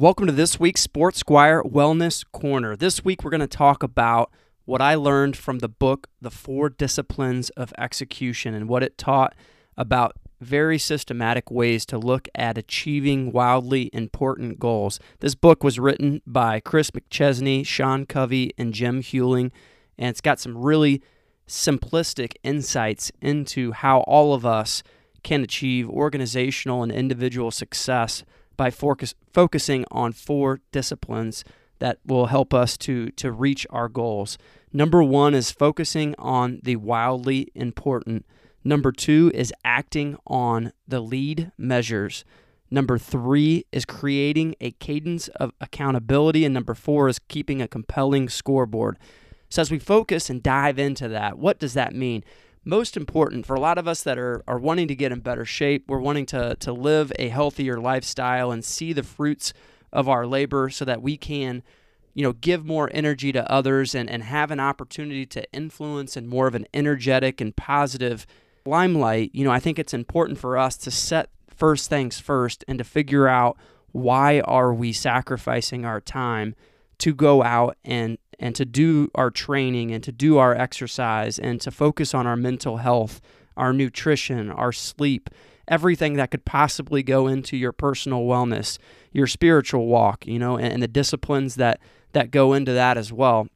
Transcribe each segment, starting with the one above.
Welcome to this week's Sports Squire Wellness Corner. This week we're going to talk about what I learned from the book The Four Disciplines of Execution and what it taught about very systematic ways to look at achieving wildly important goals. This book was written by Chris McChesney, Sean Covey, and Jim Huling, and it's got some really simplistic insights into how all of us can achieve organizational and individual success by focus, focusing on four disciplines that will help us to, to reach our goals. Number one is focusing on the wildly important. Number two is acting on the lead measures. Number three is creating a cadence of accountability. And number four is keeping a compelling scoreboard. So, as we focus and dive into that, what does that mean? Most important for a lot of us that are, are wanting to get in better shape, we're wanting to, to live a healthier lifestyle and see the fruits of our labor so that we can, you know, give more energy to others and, and have an opportunity to influence in more of an energetic and positive limelight. You know, I think it's important for us to set first things first and to figure out why are we sacrificing our time to go out and and to do our training and to do our exercise and to focus on our mental health, our nutrition, our sleep, everything that could possibly go into your personal wellness, your spiritual walk, you know, and, and the disciplines that that go into that as well.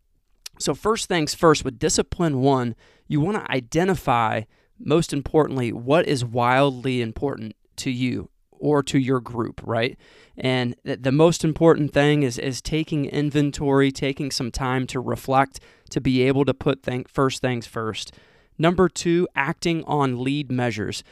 So first things first with discipline 1, you want to identify most importantly what is wildly important to you or to your group, right? And the most important thing is is taking inventory, taking some time to reflect, to be able to put thing, first things first. Number two, acting on lead measures.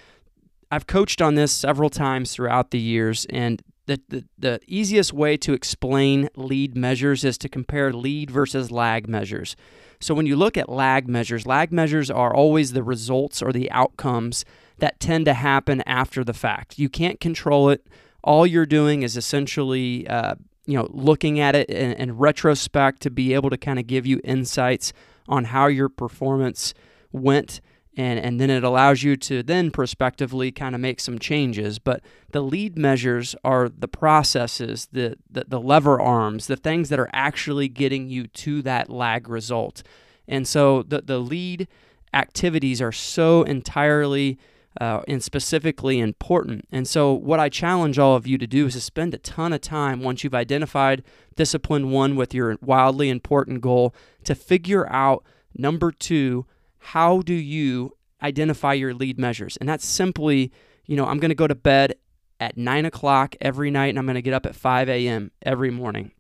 I've coached on this several times throughout the years, and the, the, the easiest way to explain lead measures is to compare lead versus lag measures. So when you look at lag measures, lag measures are always the results or the outcomes that tend to happen after the fact. You can't control it. All you're doing is essentially uh, you know looking at it in, in retrospect to be able to kind of give you insights on how your performance went and and then it allows you to then prospectively kind of make some changes. But the lead measures are the processes the, the the lever arms the things that are actually getting you to that lag result. And so the the lead activities are so entirely uh, and specifically important. And so, what I challenge all of you to do is to spend a ton of time once you've identified discipline one with your wildly important goal to figure out number two, how do you identify your lead measures? And that's simply, you know, I'm going to go to bed at nine o'clock every night and I'm going to get up at 5 a.m. every morning.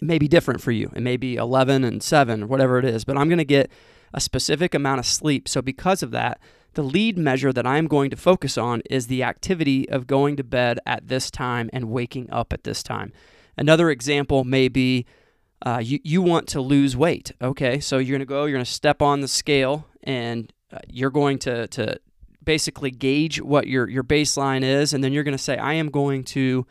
It may be different for you. It may be 11 and 7 or whatever it is, but I'm going to get a specific amount of sleep. So, because of that, the lead measure that I'm going to focus on is the activity of going to bed at this time and waking up at this time. Another example may be uh, you, you want to lose weight. Okay, so you're going to go, you're going to step on the scale, and uh, you're going to, to basically gauge what your, your baseline is, and then you're going to say, I am going to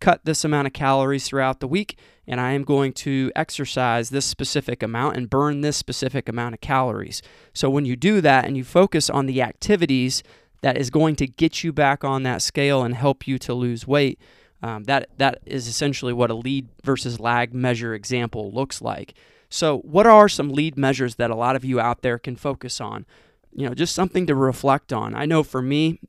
cut this amount of calories throughout the week and I am going to exercise this specific amount and burn this specific amount of calories. So when you do that and you focus on the activities that is going to get you back on that scale and help you to lose weight, um, that that is essentially what a lead versus lag measure example looks like. So what are some lead measures that a lot of you out there can focus on? You know, just something to reflect on. I know for me,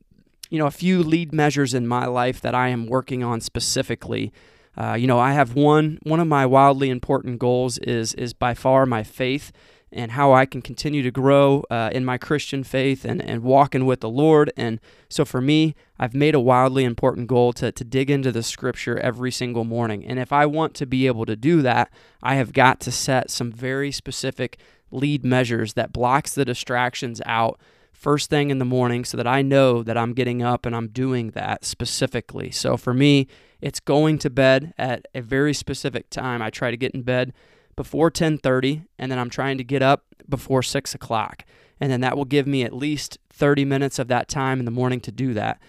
you know, a few lead measures in my life that I am working on specifically. Uh, you know, I have one one of my wildly important goals is is by far my faith and how I can continue to grow uh, in my Christian faith and, and walking with the Lord. And so for me, I've made a wildly important goal to, to dig into the scripture every single morning. And if I want to be able to do that, I have got to set some very specific lead measures that blocks the distractions out first thing in the morning so that I know that I'm getting up and I'm doing that specifically. So for me, it's going to bed at a very specific time. I try to get in bed before 10:30, and then I'm trying to get up before six o'clock, and then that will give me at least 30 minutes of that time in the morning to do that.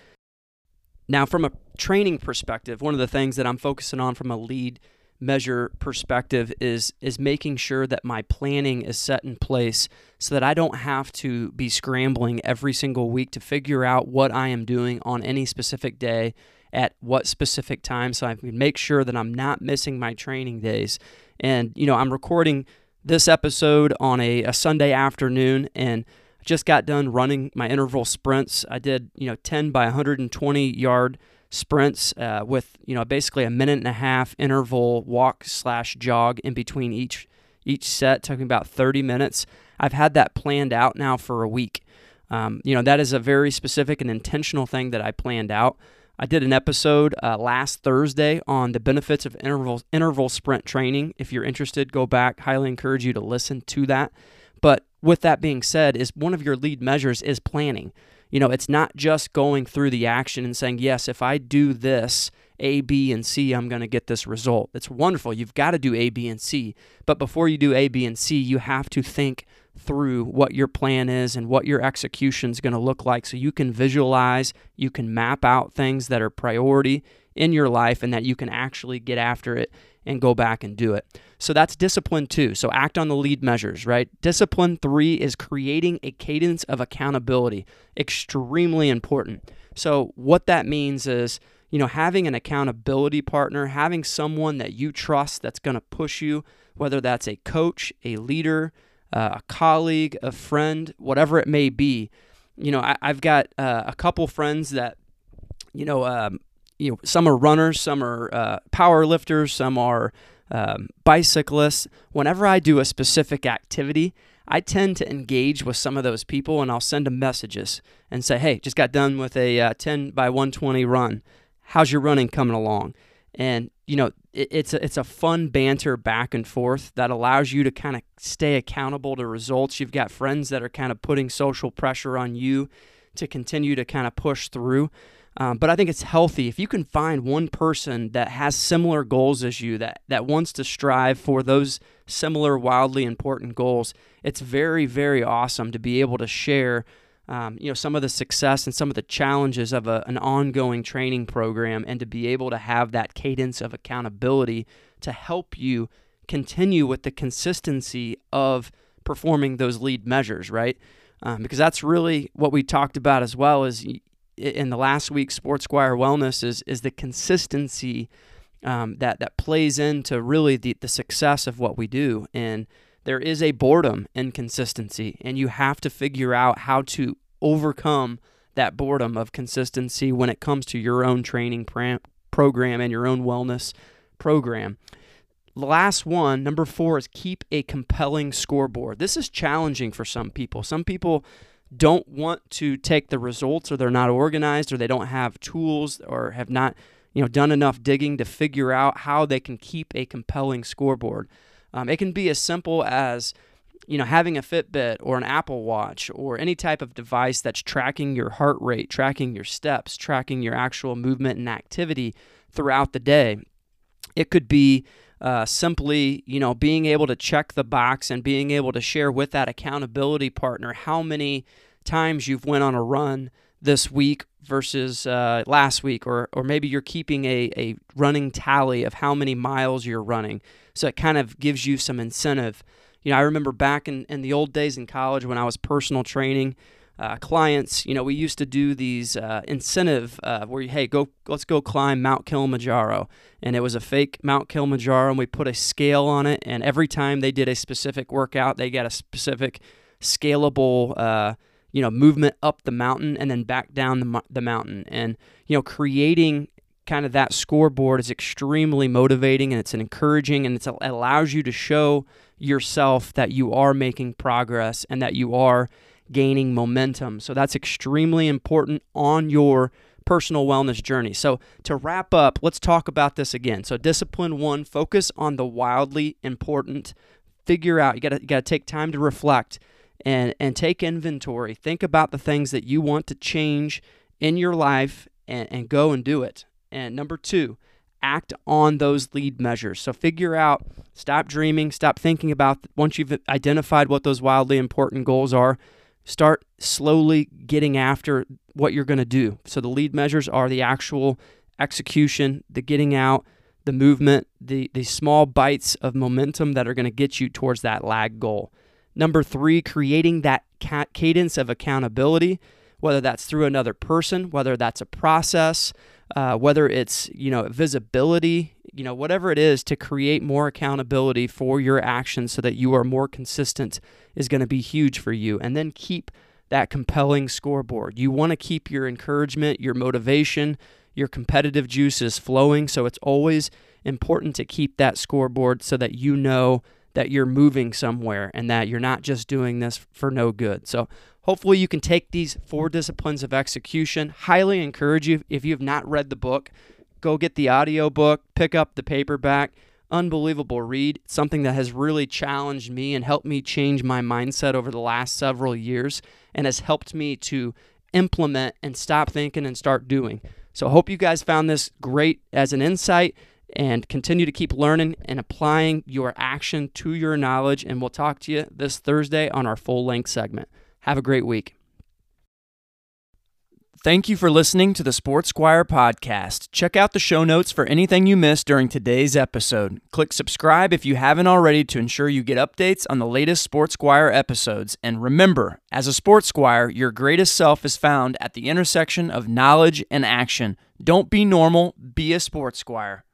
Now, from a training perspective, one of the things that I'm focusing on from a lead measure perspective is is making sure that my planning is set in place so that I don't have to be scrambling every single week to figure out what I am doing on any specific day at what specific time so I can make sure that I'm not missing my training days. And, you know, I'm recording this episode on a, a Sunday afternoon and just got done running my interval sprints. I did, you know, 10 by 120 yard sprints uh, with, you know, basically a minute and a half interval walk slash jog in between each each set, talking about 30 minutes. I've had that planned out now for a week. Um, you know, that is a very specific and intentional thing that I planned out. I did an episode uh, last Thursday on the benefits of interval interval sprint training. If you're interested, go back. Highly encourage you to listen to that. But with that being said, is one of your lead measures is planning. You know, it's not just going through the action and saying, yes, if I do this, A, B, and C, I'm going to get this result. It's wonderful. You've got to do A, B, and C. But before you do A, B, and C, you have to think through what your plan is and what your execution is going to look like so you can visualize, you can map out things that are priority in your life and that you can actually get after it and go back and do it. So that's discipline two. So act on the lead measures, right? Discipline three is creating a cadence of accountability. Extremely important. So what that means is, you know, having an accountability partner, having someone that you trust that's going to push you, whether that's a coach, a leader, uh, a colleague, a friend, whatever it may be. You know, I, have got uh, a couple friends that, you know, um, you know, some are runners, some are uh, power lifters, some are um, bicyclists. Whenever I do a specific activity, I tend to engage with some of those people and I'll send them messages and say, hey, just got done with a uh, 10 by 120 run. How's your running coming along? And you know, it, it's a, it's a fun banter back and forth that allows you to kind of stay accountable to results. You've got friends that are kind of putting social pressure on you to continue to kind of push through. Um, but I think it's healthy if you can find one person that has similar goals as you, that that wants to strive for those similar, wildly important goals. It's very, very awesome to be able to share um, you know some of the success and some of the challenges of a, an ongoing training program and to be able to have that cadence of accountability to help you continue with the consistency of performing those lead measures right? Um, because that's really what we talked about as well as in the last week's sports squire wellness is is the consistency um, that that plays into really the, the success of what we do. And there is a boredom in consistency, and you have to figure out how to overcome that boredom of consistency when it comes to your own training program and your own wellness program. Last one, number four, is keep a compelling scoreboard. This is challenging for some people. Some people don't want to take the results or they're not organized or they don't have tools or have not you know done enough digging to figure out how they can keep a compelling scoreboard um, it can be as simple as you know having a Fitbit or an Apple Watch or any type of device that's tracking your heart rate, tracking your steps, tracking your actual movement and activity throughout the day. It could be uh, simply, you know, being able to check the box and being able to share with that accountability partner how many times you've went on a run this week versus uh, last week, or or maybe you're keeping a, a running tally of how many miles you're running. So it kind of gives you some incentive. You know, I remember back in, in the old days in college when I was personal training uh, clients, you know, we used to do these uh, incentive uh, where, hey, go, let's go climb Mount Kilimanjaro, and it was a fake Mount Kilimanjaro, and we put a scale on it, and every time they did a specific workout, they got a specific scalable uh, you know movement up the mountain and then back down the, the mountain. And you know creating kind of that scoreboard is extremely motivating and it's encouraging and it allows you to show yourself that you are making progress and that you are gaining momentum. So that's extremely important on your personal wellness journey. So to wrap up let's talk about this again. So discipline one focus on the wildly important figure out you got to you got to take time to reflect and and take inventory. Think about the things that you want to change in your life and, and go and do it. And number two, act on those lead measures. So figure out, stop dreaming, stop thinking about once you've identified what those wildly important goals are, start slowly getting after what you're going to do. So the lead measures are the actual execution, the getting out, the movement, the the small bites of momentum that are going to get you towards that lag goal. Number three, creating that cadence of accountability, whether that's through another person, whether that's a process, uh, whether it's you know visibility, you know whatever it is to create more accountability for your actions so that you are more consistent is going to be huge for you. And then keep that compelling scoreboard. You want to keep your encouragement, your motivation, your competitive juices flowing. So it's always important to keep that scoreboard so that you know that you're moving somewhere and that you're not just doing this for no good. So hopefully you can take these four disciplines of execution. Highly encourage you if you have not read the book, go get the audio book, pick up the paperback. Unbelievable read. something that has really challenged me and helped me change my mindset over the last several years and has helped me to implement and stop thinking and start doing. So hope you guys found this great as an insight and continue to keep learning and applying your action to your knowledge. And we'll talk to you this Thursday on our full length segment. Have a great week. Thank you for listening to the Sports Squire podcast. Check out the show notes for anything you missed during today's episode. Click subscribe if you haven't already to ensure you get updates on the latest Sports Squire episodes. And remember, as a Sports Squire, your greatest self is found at the intersection of knowledge and action. Don't be normal, be a Sports Squire.